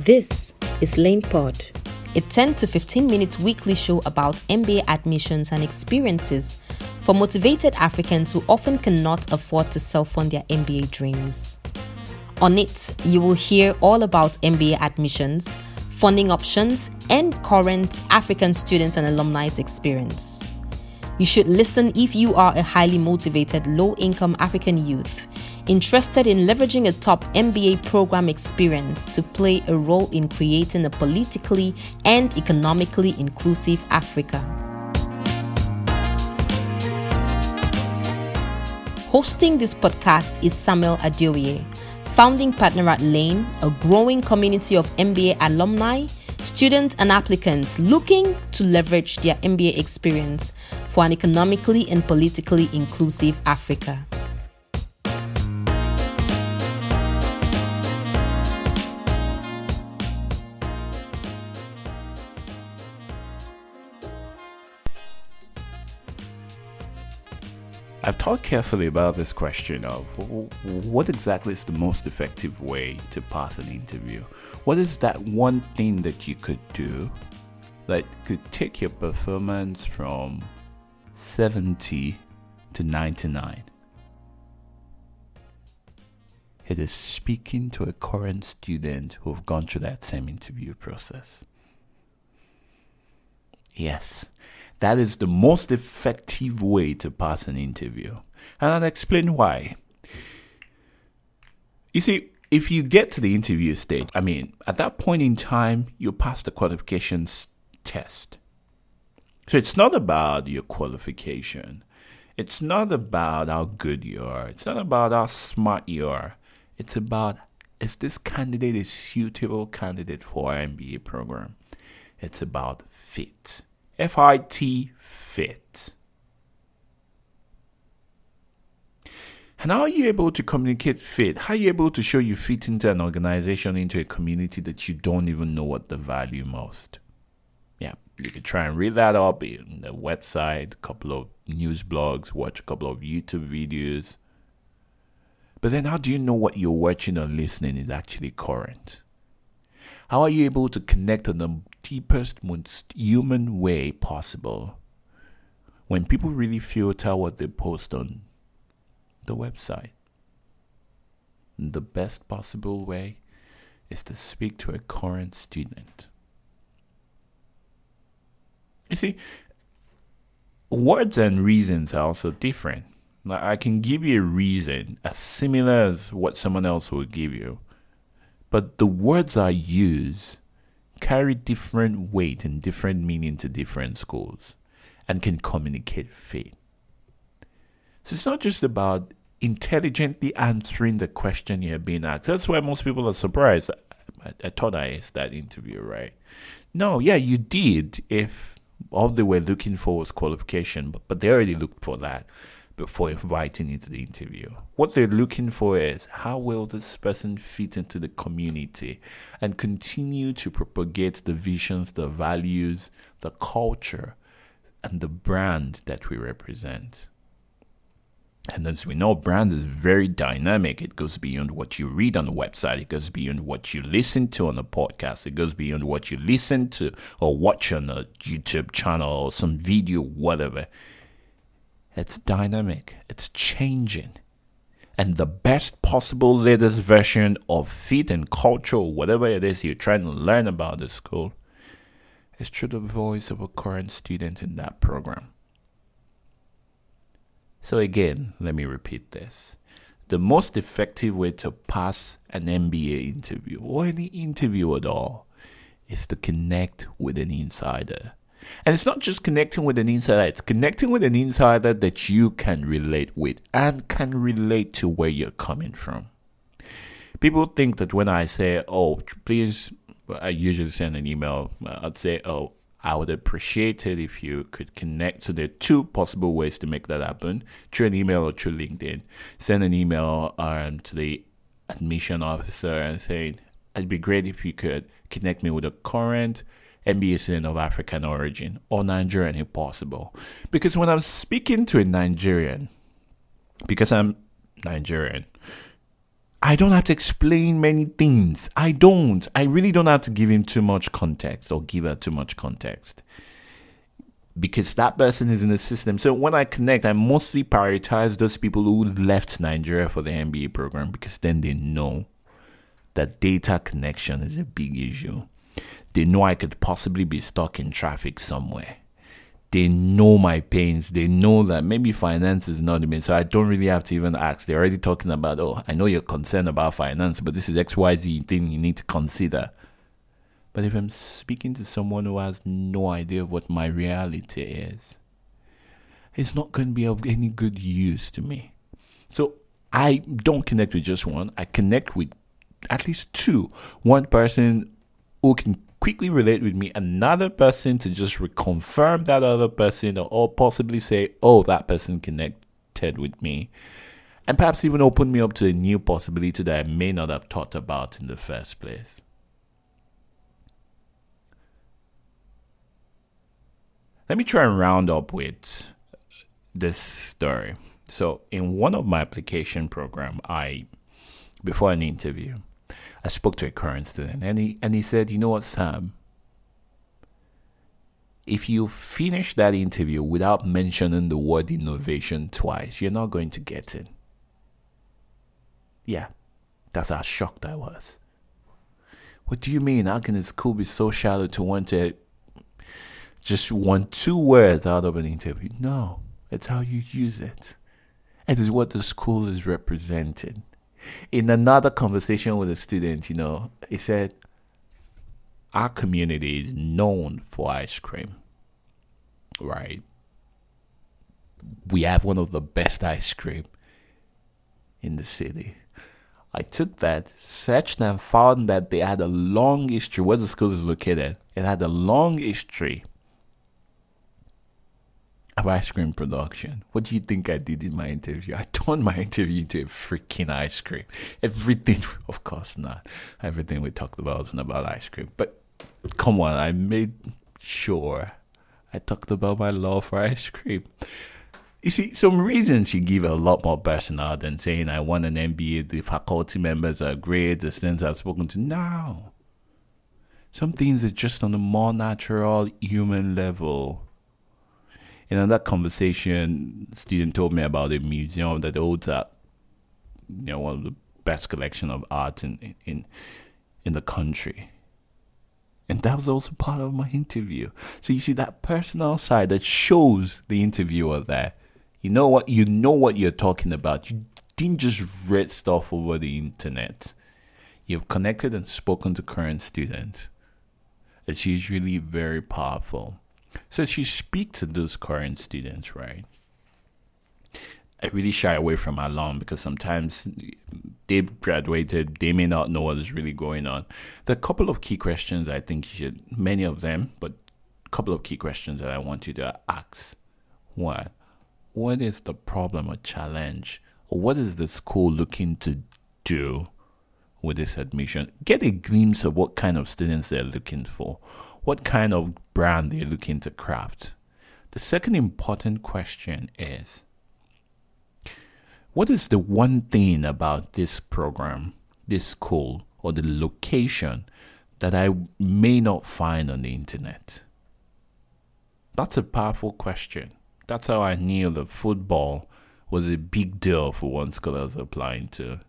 This is Lane Pod. a 10 to 15 minutes weekly show about MBA admissions and experiences for motivated Africans who often cannot afford to self fund their MBA dreams. On it, you will hear all about MBA admissions, funding options, and current African students and alumni's experience. You should listen if you are a highly motivated, low income African youth interested in leveraging a top MBA program experience to play a role in creating a politically and economically inclusive Africa. Hosting this podcast is Samuel Adeoye, founding partner at Lane, a growing community of MBA alumni, students, and applicants looking to leverage their MBA experience for an economically and politically inclusive Africa. I've thought carefully about this question of what exactly is the most effective way to pass an interview? What is that one thing that you could do that could take your performance from 70 to 99? It is speaking to a current student who have gone through that same interview process. Yes, that is the most effective way to pass an interview. And I'll explain why. You see, if you get to the interview stage, I mean, at that point in time, you pass the qualifications test. So it's not about your qualification. It's not about how good you are. It's not about how smart you are. It's about is this candidate a suitable candidate for our MBA program? It's about fit. F-I-T, fit. And how are you able to communicate fit? How are you able to show you fit into an organization, into a community that you don't even know what the value most? Yeah, you could try and read that up in the website, a couple of news blogs, watch a couple of YouTube videos. But then how do you know what you're watching or listening is actually current? How are you able to connect on the deepest, most human way possible when people really filter what they post on the website. The best possible way is to speak to a current student. You see, words and reasons are also different. I can give you a reason as similar as what someone else will give you, but the words I use carry different weight and different meaning to different schools and can communicate faith. So it's not just about intelligently answering the question you're being asked. That's why most people are surprised. I, I thought I asked that interview, right? No, yeah, you did if all they were looking for was qualification, but, but they already looked for that before inviting you to the interview. What they're looking for is how will this person fit into the community and continue to propagate the visions, the values, the culture, and the brand that we represent. And as we know, brand is very dynamic. It goes beyond what you read on the website. It goes beyond what you listen to on a podcast. It goes beyond what you listen to or watch on a YouTube channel or some video, whatever. It's dynamic, it's changing. And the best possible latest version of fit and culture, whatever it is you're trying to learn about the school, is through the voice of a current student in that program. So, again, let me repeat this. The most effective way to pass an MBA interview or any interview at all is to connect with an insider. And it's not just connecting with an insider, it's connecting with an insider that you can relate with and can relate to where you're coming from. People think that when I say, oh, please, I usually send an email, I'd say, oh, I would appreciate it if you could connect. So there are two possible ways to make that happen through an email or through LinkedIn. Send an email um, to the admission officer and say, it'd be great if you could connect me with a current MBA student of African origin or Nigerian if possible. Because when I'm speaking to a Nigerian, because I'm Nigerian, I don't have to explain many things. I don't. I really don't have to give him too much context or give her too much context because that person is in the system. So when I connect, I mostly prioritize those people who left Nigeria for the MBA program because then they know that data connection is a big issue. They know I could possibly be stuck in traffic somewhere they know my pains. They know that maybe finance is not the main. So I don't really have to even ask. They're already talking about, oh, I know you're concerned about finance, but this is XYZ thing you need to consider. But if I'm speaking to someone who has no idea of what my reality is, it's not going to be of any good use to me. So I don't connect with just one. I connect with at least two. One person who can quickly relate with me another person to just reconfirm that other person or possibly say, oh, that person connected with me. And perhaps even open me up to a new possibility that I may not have thought about in the first place. Let me try and round up with this story. So, in one of my application program, I before an interview, I spoke to a current student and he and he said, you know what, Sam? If you finish that interview without mentioning the word innovation twice, you're not going to get it. Yeah, that's how shocked I was. What do you mean? How can a school be so shallow to want to just want two words out of an interview? No, it's how you use it. It is what the school is representing in another conversation with a student, you know, he said, Our community is known for ice cream, right? We have one of the best ice cream in the city. I took that, searched and found that they had a long history. Where the school is located, it had a long history ice cream production. What do you think I did in my interview? I turned my interview into a freaking ice cream. Everything, of course not. Everything we talked about wasn't about ice cream. But come on, I made sure I talked about my love for ice cream. You see, some reasons you give a lot more personal than saying I want an MBA, the faculty members are great, the students I've spoken to. No. Some things are just on a more natural human level in another conversation, student told me about a museum that holds up, you know, one of the best collection of art in in in the country. And that was also part of my interview. So you see that personal side that shows the interviewer there. You know what you know what you're talking about. You didn't just read stuff over the internet. You've connected and spoken to current students. It's usually very powerful. So she speaks to those current students, right? I really shy away from alum because sometimes they've graduated, they may not know what is really going on. There are a couple of key questions I think you should, many of them, but a couple of key questions that I want you to ask. What? What is the problem or challenge? What is the school looking to do with this admission? Get a glimpse of what kind of students they're looking for what kind of brand they're looking to craft. The second important question is what is the one thing about this program, this school, or the location that I may not find on the internet? That's a powerful question. That's how I knew that football was a big deal for one school I was applying to.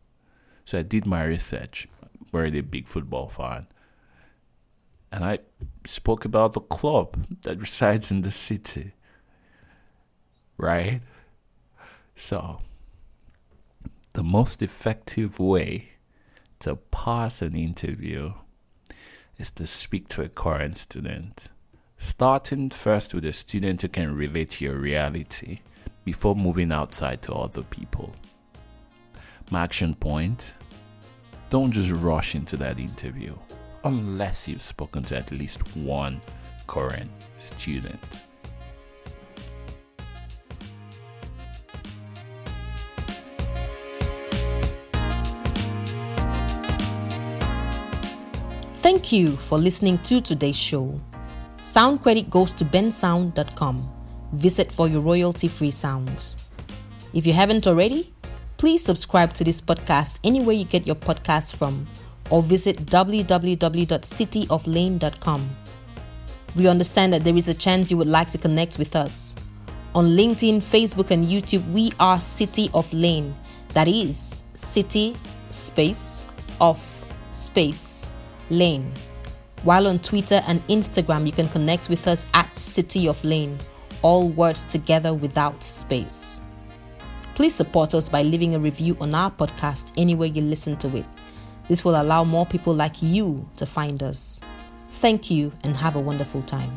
So I did my research. Very a big football fan and I spoke about the club that resides in the city. Right? So, the most effective way to pass an interview is to speak to a current student. Starting first with a student who can relate to your reality before moving outside to other people. My action point don't just rush into that interview unless you've spoken to at least one current student. Thank you for listening to today's show. Sound credit goes to bensound.com. Visit for your royalty free sounds. If you haven't already, Please subscribe to this podcast anywhere you get your podcasts from or visit www.cityoflane.com. We understand that there is a chance you would like to connect with us. On LinkedIn, Facebook, and YouTube, we are City of Lane. That is City Space of Space Lane. While on Twitter and Instagram, you can connect with us at City of Lane, all words together without space. Please support us by leaving a review on our podcast anywhere you listen to it. This will allow more people like you to find us. Thank you and have a wonderful time.